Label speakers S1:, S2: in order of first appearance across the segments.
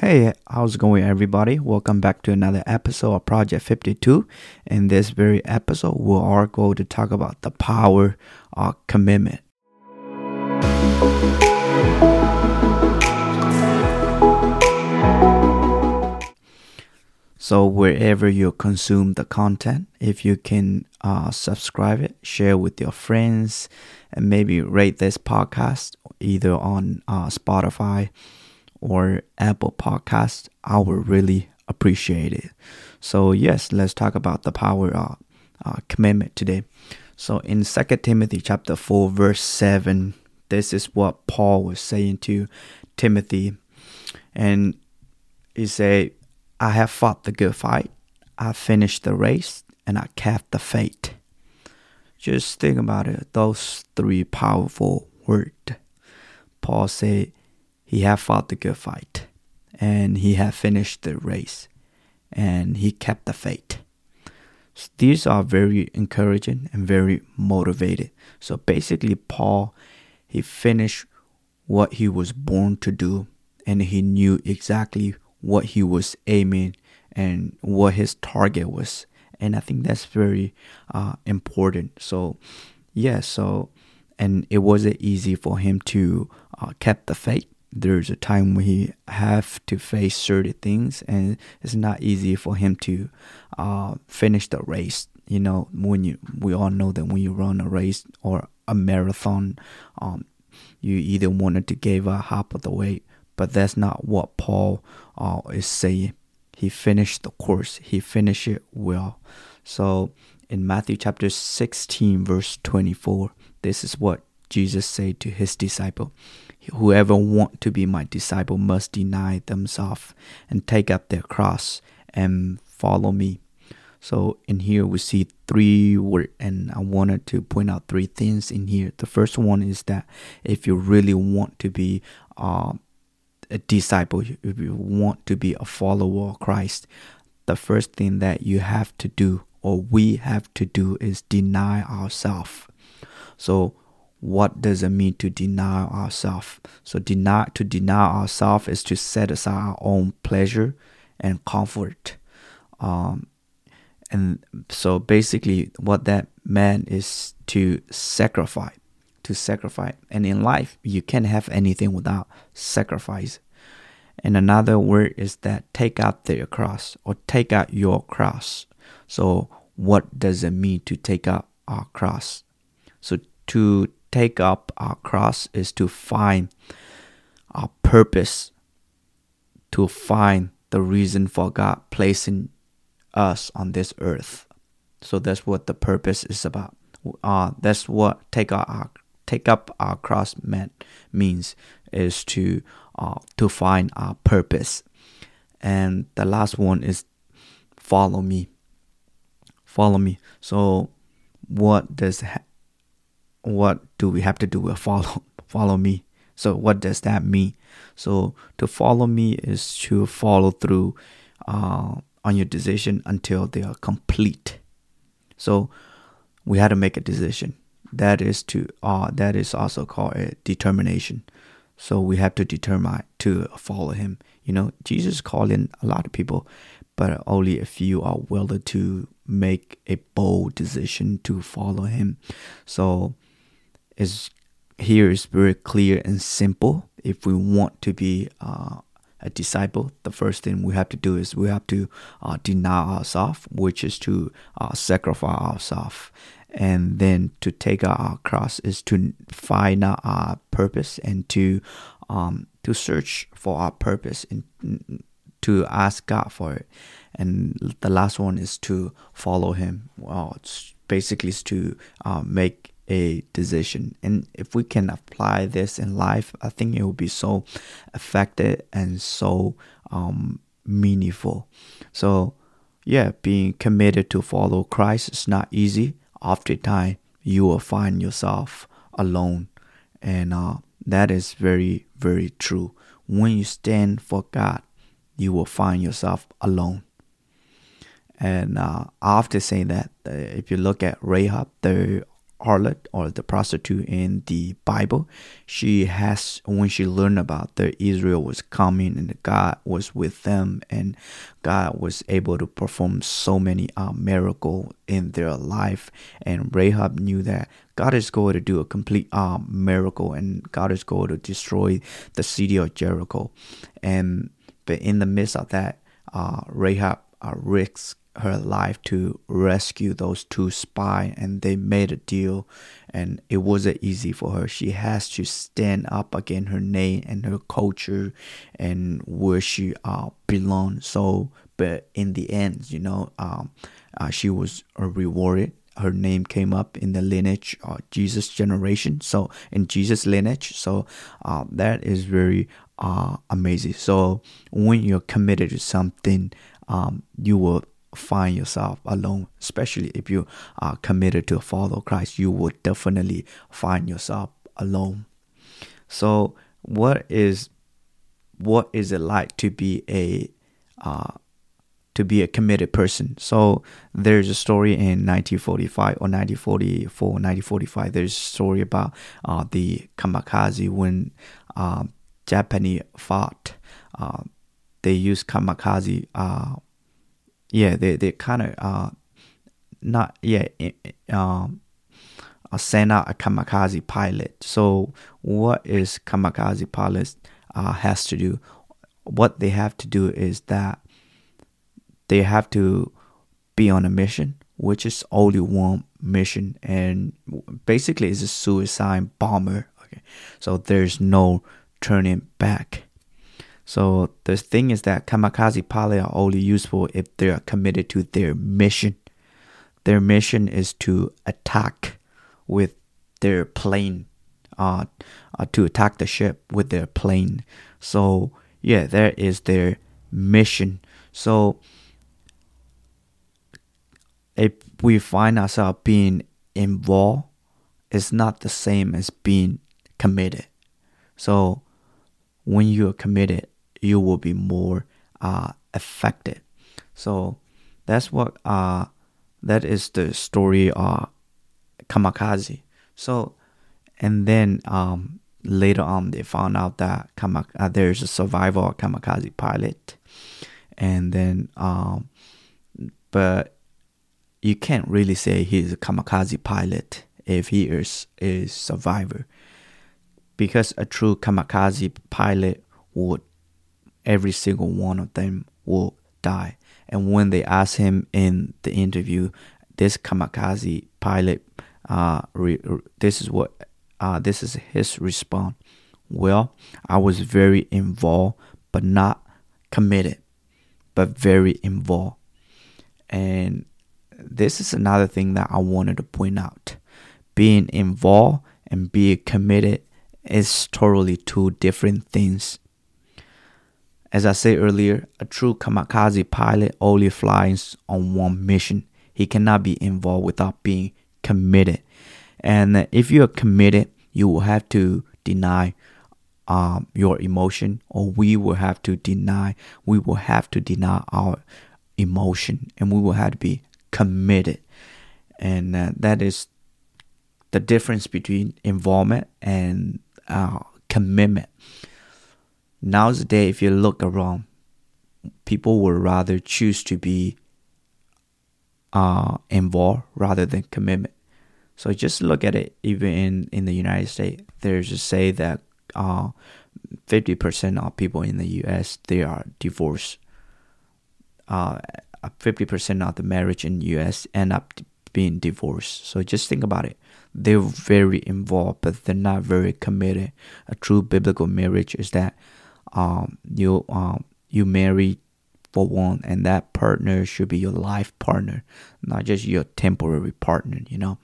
S1: Hey, how's it going, everybody? Welcome back to another episode of Project 52. In this very episode, we are going to talk about the power of commitment. So, wherever you consume the content, if you can uh, subscribe it, share with your friends, and maybe rate this podcast either on uh, Spotify or Apple Podcast, I would really appreciate it. So yes, let's talk about the power of uh, commitment today. So in 2 Timothy chapter 4 verse 7, this is what Paul was saying to Timothy. And he said, I have fought the good fight, I finished the race, and I kept the faith. Just think about it, those three powerful words. Paul said, he had fought the good fight and he had finished the race and he kept the faith. So these are very encouraging and very motivated. So basically, Paul, he finished what he was born to do and he knew exactly what he was aiming and what his target was. And I think that's very uh, important. So, yeah, so, and it wasn't easy for him to uh, keep the faith there's a time he have to face certain things and it's not easy for him to uh, finish the race. You know when you we all know that when you run a race or a marathon um, you either wanted to give up half of the way but that's not what paul uh, is saying. He finished the course. He finished it well. So in matthew chapter 16 verse 24 this is what jesus said to his disciple Whoever want to be my disciple must deny themselves and take up their cross and follow me. So in here we see three words, and I wanted to point out three things in here. The first one is that if you really want to be uh, a disciple, if you want to be a follower of Christ, the first thing that you have to do or we have to do is deny ourselves. So what does it mean to deny ourselves? So deny to deny ourselves is to set aside our own pleasure and comfort. Um, and so basically what that meant is to sacrifice to sacrifice and in life you can't have anything without sacrifice and another word is that take out their cross or take out your cross so what does it mean to take out our cross so to take up our cross is to find our purpose, to find the reason for God placing us on this earth. So that's what the purpose is about. Uh, that's what take up our take up our cross meant means is to uh, to find our purpose. And the last one is follow me. Follow me. So what does what do we have to do? We follow, follow me. So what does that mean? So to follow me is to follow through uh, on your decision until they are complete. So we had to make a decision. That is to uh, that is also called a determination. So we have to determine to follow him. You know, Jesus calling a lot of people, but only a few are willing to make a bold decision to follow him. So is here is very clear and simple. If we want to be uh, a disciple, the first thing we have to do is we have to uh, deny ourselves, which is to uh, sacrifice ourselves. And then to take our cross is to find our purpose and to um, to search for our purpose and to ask God for it. And the last one is to follow Him. Well, it's basically is to uh, make a decision. And if we can apply this in life, I think it will be so effective and so um, meaningful. So, yeah, being committed to follow Christ is not easy. Oftentimes, you will find yourself alone, and uh, that is very, very true. When you stand for God, you will find yourself alone. And uh, I often say that uh, if you look at Rahab, the harlot or the prostitute in the Bible. She has when she learned about that Israel was coming and God was with them and God was able to perform so many uh, miracles in their life. And Rahab knew that God is going to do a complete uh, miracle and God is going to destroy the city of Jericho. And but in the midst of that, uh, Rahab uh, risks her life to rescue those two spies and they made a deal and it wasn't easy for her. She has to stand up against her name and her culture and where she uh belongs so but in the end you know um uh, she was rewarded. Her name came up in the lineage of Jesus generation so in Jesus lineage. So uh, that is very uh, amazing. So when you're committed to something um, you will find yourself alone, especially if you are committed to follow Christ, you will definitely find yourself alone. So, what is what is it like to be a uh, to be a committed person? So there's a story in 1945 or 1944, 1945. There's a story about uh, the kamikaze when uh, Japanese fought. Uh, they used kamikaze uh, yeah, they they kind of uh, not yeah um, uh, send out a kamikaze pilot. So what is kamikaze pilot uh, has to do? What they have to do is that they have to be on a mission, which is only one mission, and basically it's a suicide bomber. Okay, so there's no turning back. So the thing is that kamikaze pilot are only useful if they are committed to their mission. Their mission is to attack with their plane, uh, uh, to attack the ship with their plane. So yeah, that is their mission. So if we find ourselves being involved, it's not the same as being committed. So when you are committed, you will be more uh, affected. So that's what uh, that is the story of kamikaze. So and then um, later on they found out that kamak- uh, there's a survivor kamikaze pilot, and then um, but you can't really say he's a kamikaze pilot if he is a survivor because a true kamikaze pilot would every single one of them will die. And when they asked him in the interview, this kamikaze pilot, uh, re, this is what, uh, this is his response. Well, I was very involved, but not committed, but very involved. And this is another thing that I wanted to point out. Being involved and being committed is totally two different things. As I said earlier, a true kamikaze pilot only flies on one mission. He cannot be involved without being committed. And if you are committed, you will have to deny um, your emotion, or we will have to deny. We will have to deny our emotion, and we will have to be committed. And uh, that is the difference between involvement and uh, commitment. Nowadays, if you look around, people would rather choose to be uh, involved rather than commitment. So just look at it. Even in, in the United States, there's a say that uh, 50% of people in the U.S. they are divorced. Uh, 50% of the marriage in the U.S. end up being divorced. So just think about it. They're very involved, but they're not very committed. A true biblical marriage is that um, you um, you marry for one, and that partner should be your life partner, not just your temporary partner. You know,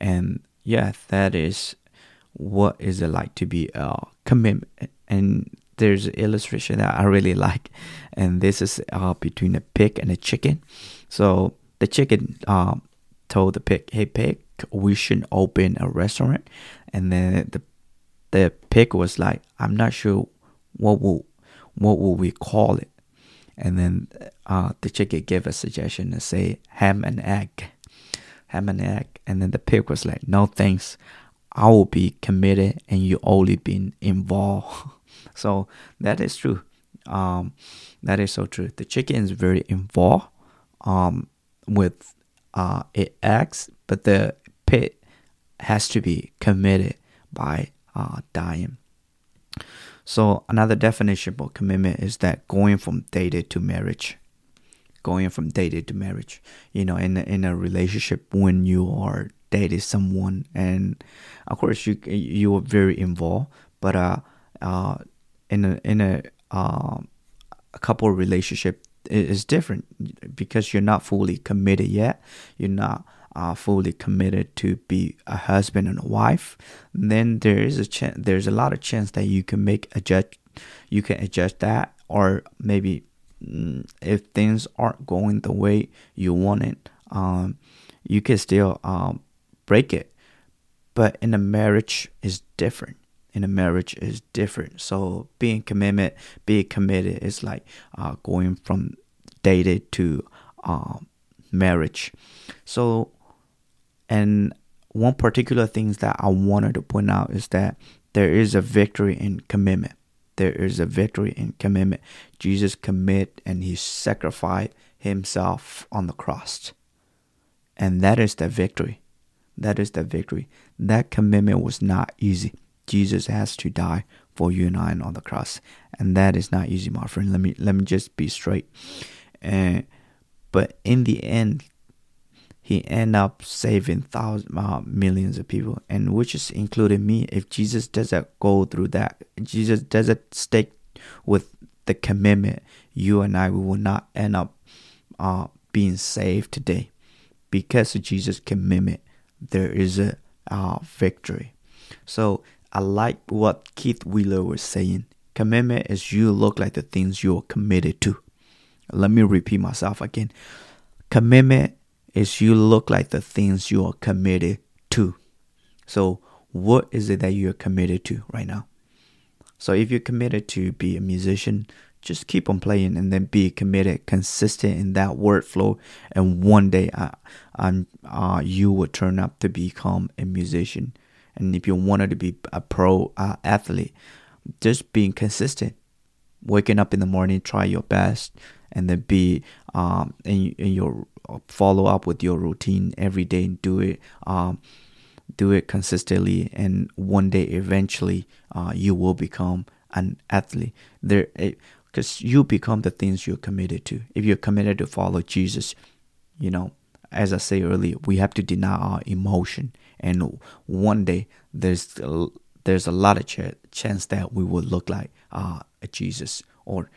S1: and yeah, that is what is it like to be a commitment. And there's an illustration that I really like, and this is uh, between a pig and a chicken. So the chicken um, told the pig, "Hey pig, we should open a restaurant," and then the the pig was like, "I'm not sure what will what will we call it? And then uh, the chicken gave a suggestion to say ham and egg. ham and egg. And then the pig was like, no thanks. I will be committed and you only been involved. so that is true. Um, that is so true. The chicken is very involved um, with uh, it eggs, but the pig has to be committed by uh, dying. So another definition of commitment is that going from dated to marriage. Going from dated to marriage. You know, in a, in a relationship when you are dated someone, and of course you you are very involved, but uh, uh, in a in a uh, a couple relationship is different because you're not fully committed yet. You're not uh, fully committed to be a husband and a wife. Then there is a chance. There's a lot of chance that you can make adjust. You can adjust that, or maybe mm, if things aren't going the way you want it, um, you can still um, break it. But in a marriage is different in a marriage is different. So being commitment, being committed is like uh, going from dated to uh, marriage. So, and one particular things that I wanted to point out is that there is a victory in commitment. There is a victory in commitment. Jesus commit and he sacrificed himself on the cross. And that is the victory. That is the victory. That commitment was not easy. Jesus has to die for you and I on the cross, and that is not easy, my friend. Let me let me just be straight. And but in the end, he end up saving thousands, uh, millions of people, and which is including me. If Jesus doesn't go through that, Jesus doesn't stick with the commitment, you and I we will not end up uh, being saved today, because of Jesus' commitment. There is a uh, victory. So I like what Keith Wheeler was saying. Commitment is you look like the things you're committed to. Let me repeat myself again. Commitment is you look like the things you are committed to. So, what is it that you're committed to right now? So, if you're committed to be a musician, just keep on playing and then be committed, consistent in that workflow. And one day, uh, um, uh, you will turn up to become a musician. And if you wanted to be a pro uh, athlete, just being consistent, waking up in the morning, try your best, and then be um in, in your follow up with your routine every day and do it um do it consistently and one day eventually uh, you will become an athlete. There because you become the things you're committed to. If you're committed to follow jesus you know as i say earlier we have to deny our emotion. And one day there's there's a lot of ch- chance that we will look like uh, Jesus or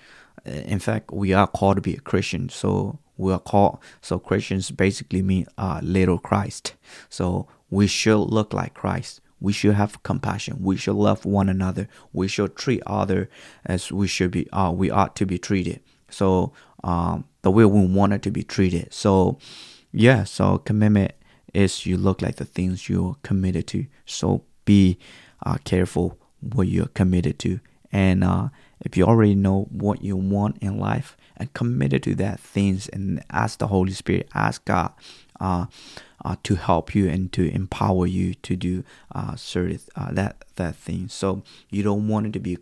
S1: uh, in fact we are called to be a Christian. So we are called so Christians basically mean uh, little Christ. So we should look like Christ. We should have compassion. We should love one another. We should treat other as we should be uh, we ought to be treated. So um, the way we wanted to be treated. So yeah so commitment is you look like the things you're committed to. So be uh, careful what you're committed to. And uh, if you already know what you want in life and committed to that things and ask the Holy Spirit, ask God uh, uh, to help you and to empower you to do uh, certain uh, that that thing. So you don't want it to be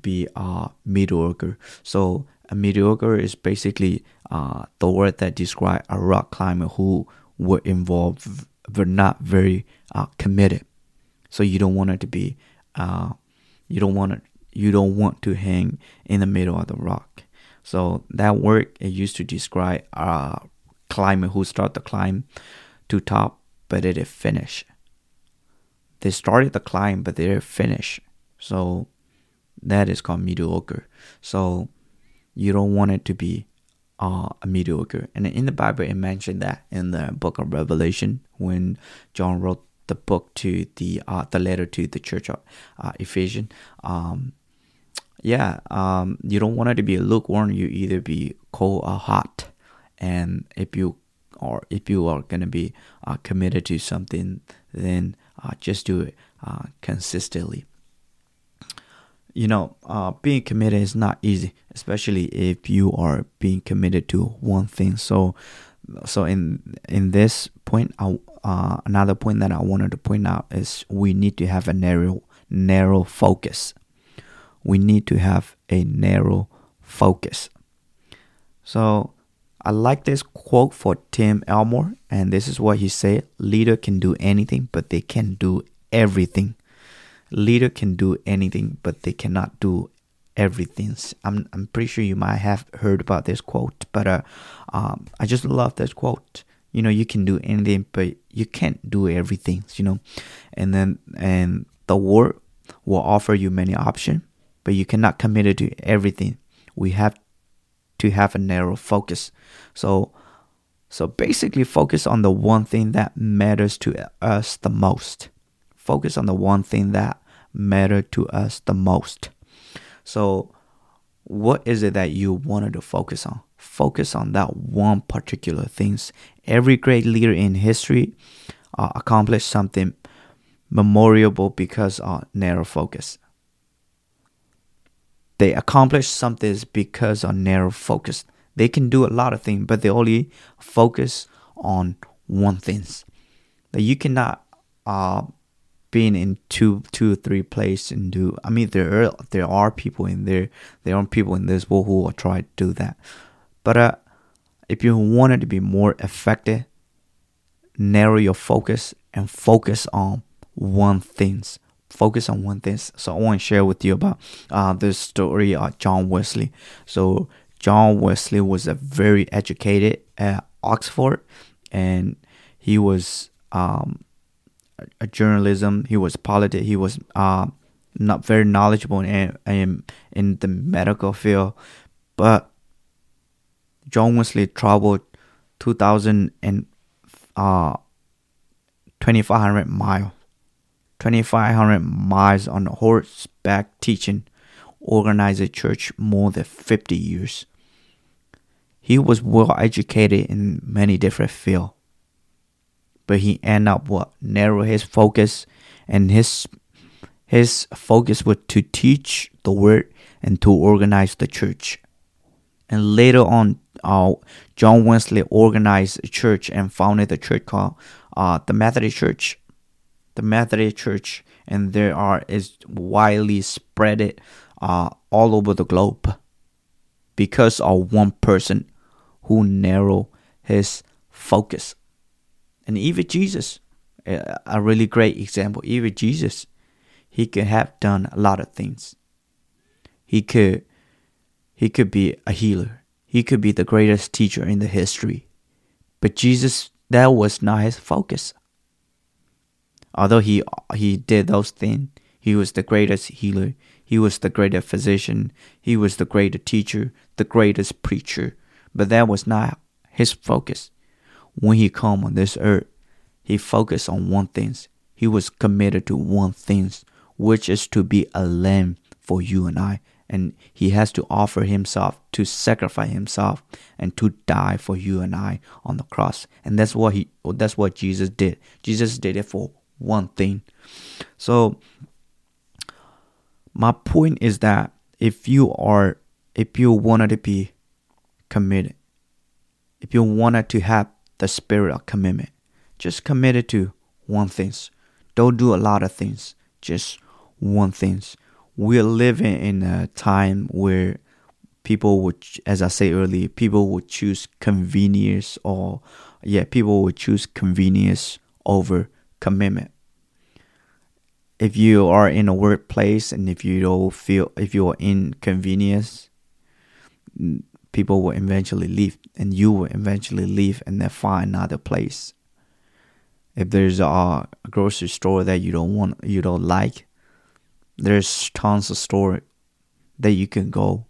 S1: be uh, mediocre. So a mediocre is basically uh, the word that describe a rock climber who were involved but not very uh, committed. So you don't want it to be, uh, you don't want it, you don't want to hang in the middle of the rock. So that word it used to describe a climber who start the climb to top, but they didn't finish. They started the climb, but they didn't finish. So that is called mediocre. So you don't want it to be uh, mediocre. And in the Bible, it mentioned that in the book of Revelation when John wrote the book to the uh, the letter to the church of uh, Ephesians. Um, yeah, um, you don't want it to be lukewarm. You either be cold or hot. And if you or if you are gonna be uh, committed to something, then uh, just do it uh, consistently you know, uh, being committed is not easy, especially if you are being committed to one thing. So so in in this point, uh, another point that I wanted to point out is we need to have a narrow narrow focus. We need to have a narrow focus. So I like this quote for Tim Elmore, and this is what he said: "Leader can do anything, but they can do everything. Leader can do anything, but they cannot do everything." I'm I'm pretty sure you might have heard about this quote, but uh, um, I just love this quote. You know, you can do anything, but you can't do everything. You know, and then and the world will offer you many options, but you cannot commit to everything. We have to have a narrow focus. So so basically focus on the one thing that matters to us the most. Focus on the one thing that matter to us the most. So what is it that you wanted to focus on? Focus on that one particular things. Every great leader in history uh, accomplished something memorable because of narrow focus. They accomplish something because of narrow focus. They can do a lot of things, but they only focus on one thing. That you cannot uh being in two two three places and do I mean there are there are people in there there are people in this world who will try to do that. But uh if you wanted to be more effective, narrow your focus and focus on one things focus on one thing. So I want to share with you about uh, the story of John Wesley. So John Wesley was a very educated at Oxford, and he was um, a, journalism. He was politics. He was uh, not very knowledgeable in, in in the medical field, but John Wesley traveled two thousand and uh, twenty five hundred miles 2,500 miles on horseback teaching, organized a church more than 50 years. He was well educated in many different fields, but he ended up what narrow his focus, and his his focus was to teach the word and to organize the church. And later on, uh, John Wesley organized a church and founded the church called uh, the Methodist Church the Methodist Church, and there are is widely spread uh, all over the globe because of one person who narrow his focus. And even Jesus, a really great example. Even Jesus, he could have done a lot of things. He could, he could be a healer. He could be the greatest teacher in the history. But Jesus, that was not his focus. Although he he did those things, he was the greatest healer. He was the greatest physician. He was the greatest teacher, the greatest preacher. But that was not his focus. When he came on this earth, he focused on one thing. He was committed to one thing, which is to be a lamb for you and I. And he has to offer himself to sacrifice himself and to die for you and I on the cross. And that's what he that's what Jesus did. Jesus did it for one thing. So my point is that if you are if you wanted to be committed, if you wanted to have the spirit of commitment, just commit it to one thing. Don't do a lot of things, just one thing. We're living in a time where people would, as I say earlier, people would choose convenience or, yeah, people would choose convenience over commitment. If you are in a workplace and if you don't feel if you are inconvenienced people will eventually leave and you will eventually leave and then find another place. If there's a, grocery store that you don't want you don't like there's tons of store that you can go.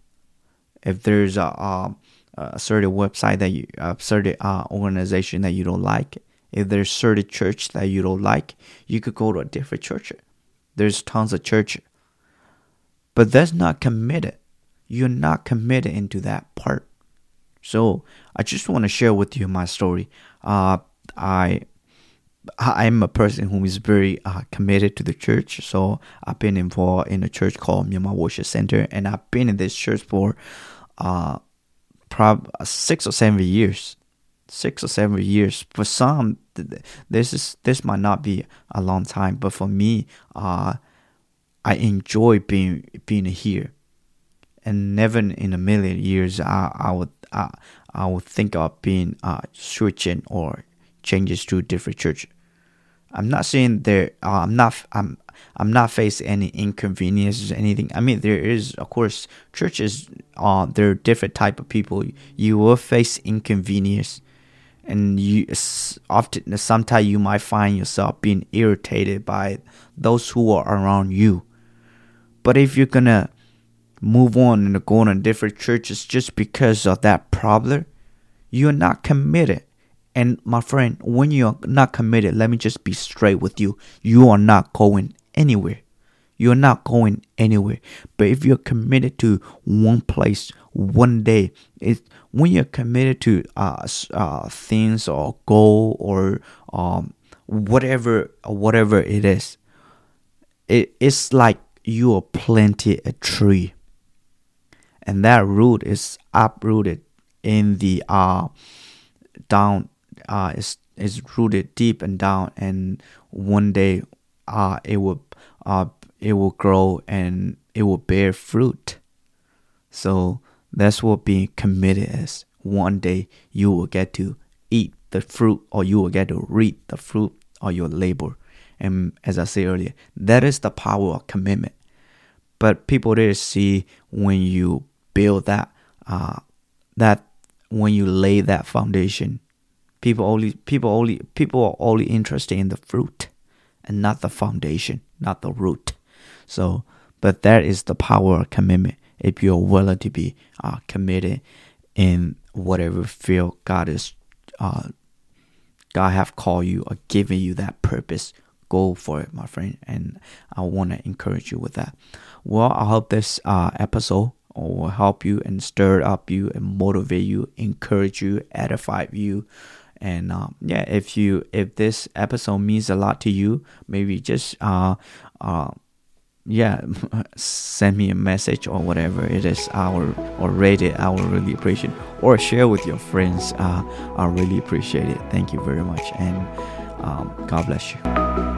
S1: If there's a, a, a certain website that you a certain uh, organization that you don't like if there's certain church that you don't like you could go to a different church there's tons of church. But that's not committed. You're not committed into that part. So I just want to share with you my story. Uh, I I'm a person who is very uh, committed to the church. So I've been involved in a church called Myanmar Worship Center, and I've been in this church for uh, probably six or seven years. six or seven years. For some, this is this might not be a long time, but for me, uh, I enjoy being being here, and never in a million years I I would I, I would think of being uh, switching or changes to different church. I'm not saying there. Uh, I'm not. I'm. I'm not facing any inconveniences or anything. I mean, there is, of course, churches. Uh, there are different type of people. You will face inconvenience, and you often sometimes you might find yourself being irritated by those who are around you. But if you're gonna move on and go on different churches just because of that problem, you're not committed. And my friend, when you're not committed, let me just be straight with you. You are not going anywhere. You're not going anywhere. But if you're committed to one place, one day, it when you're committed to uh, uh things or goal or um whatever whatever it is, it, it's like you are planted a tree and that root is uprooted in the uh down uh is is rooted deep and down and one day uh it will uh it will grow and it will bear fruit. So that's what being committed is. One day you will get to eat the fruit or you will get to reap the fruit of your labor. And as i said earlier that is the power of commitment. But people didn't see when you build that uh, that when you lay that foundation, people only people only people are only interested in the fruit and not the foundation, not the root. So, but that is the power of commitment. If you're willing to be uh, committed in whatever field God is, uh, God have called you or given you that purpose, go for it, my friend. And I want to encourage you with that. Well, I hope this uh, episode will help you and stir up you and motivate you, encourage you, edify you. And um, yeah, if you if this episode means a lot to you, maybe just uh uh yeah send me a message or whatever. It is our it i will really appreciate it. Or share with your friends uh, i really appreciate it. Thank you very much and um, god bless you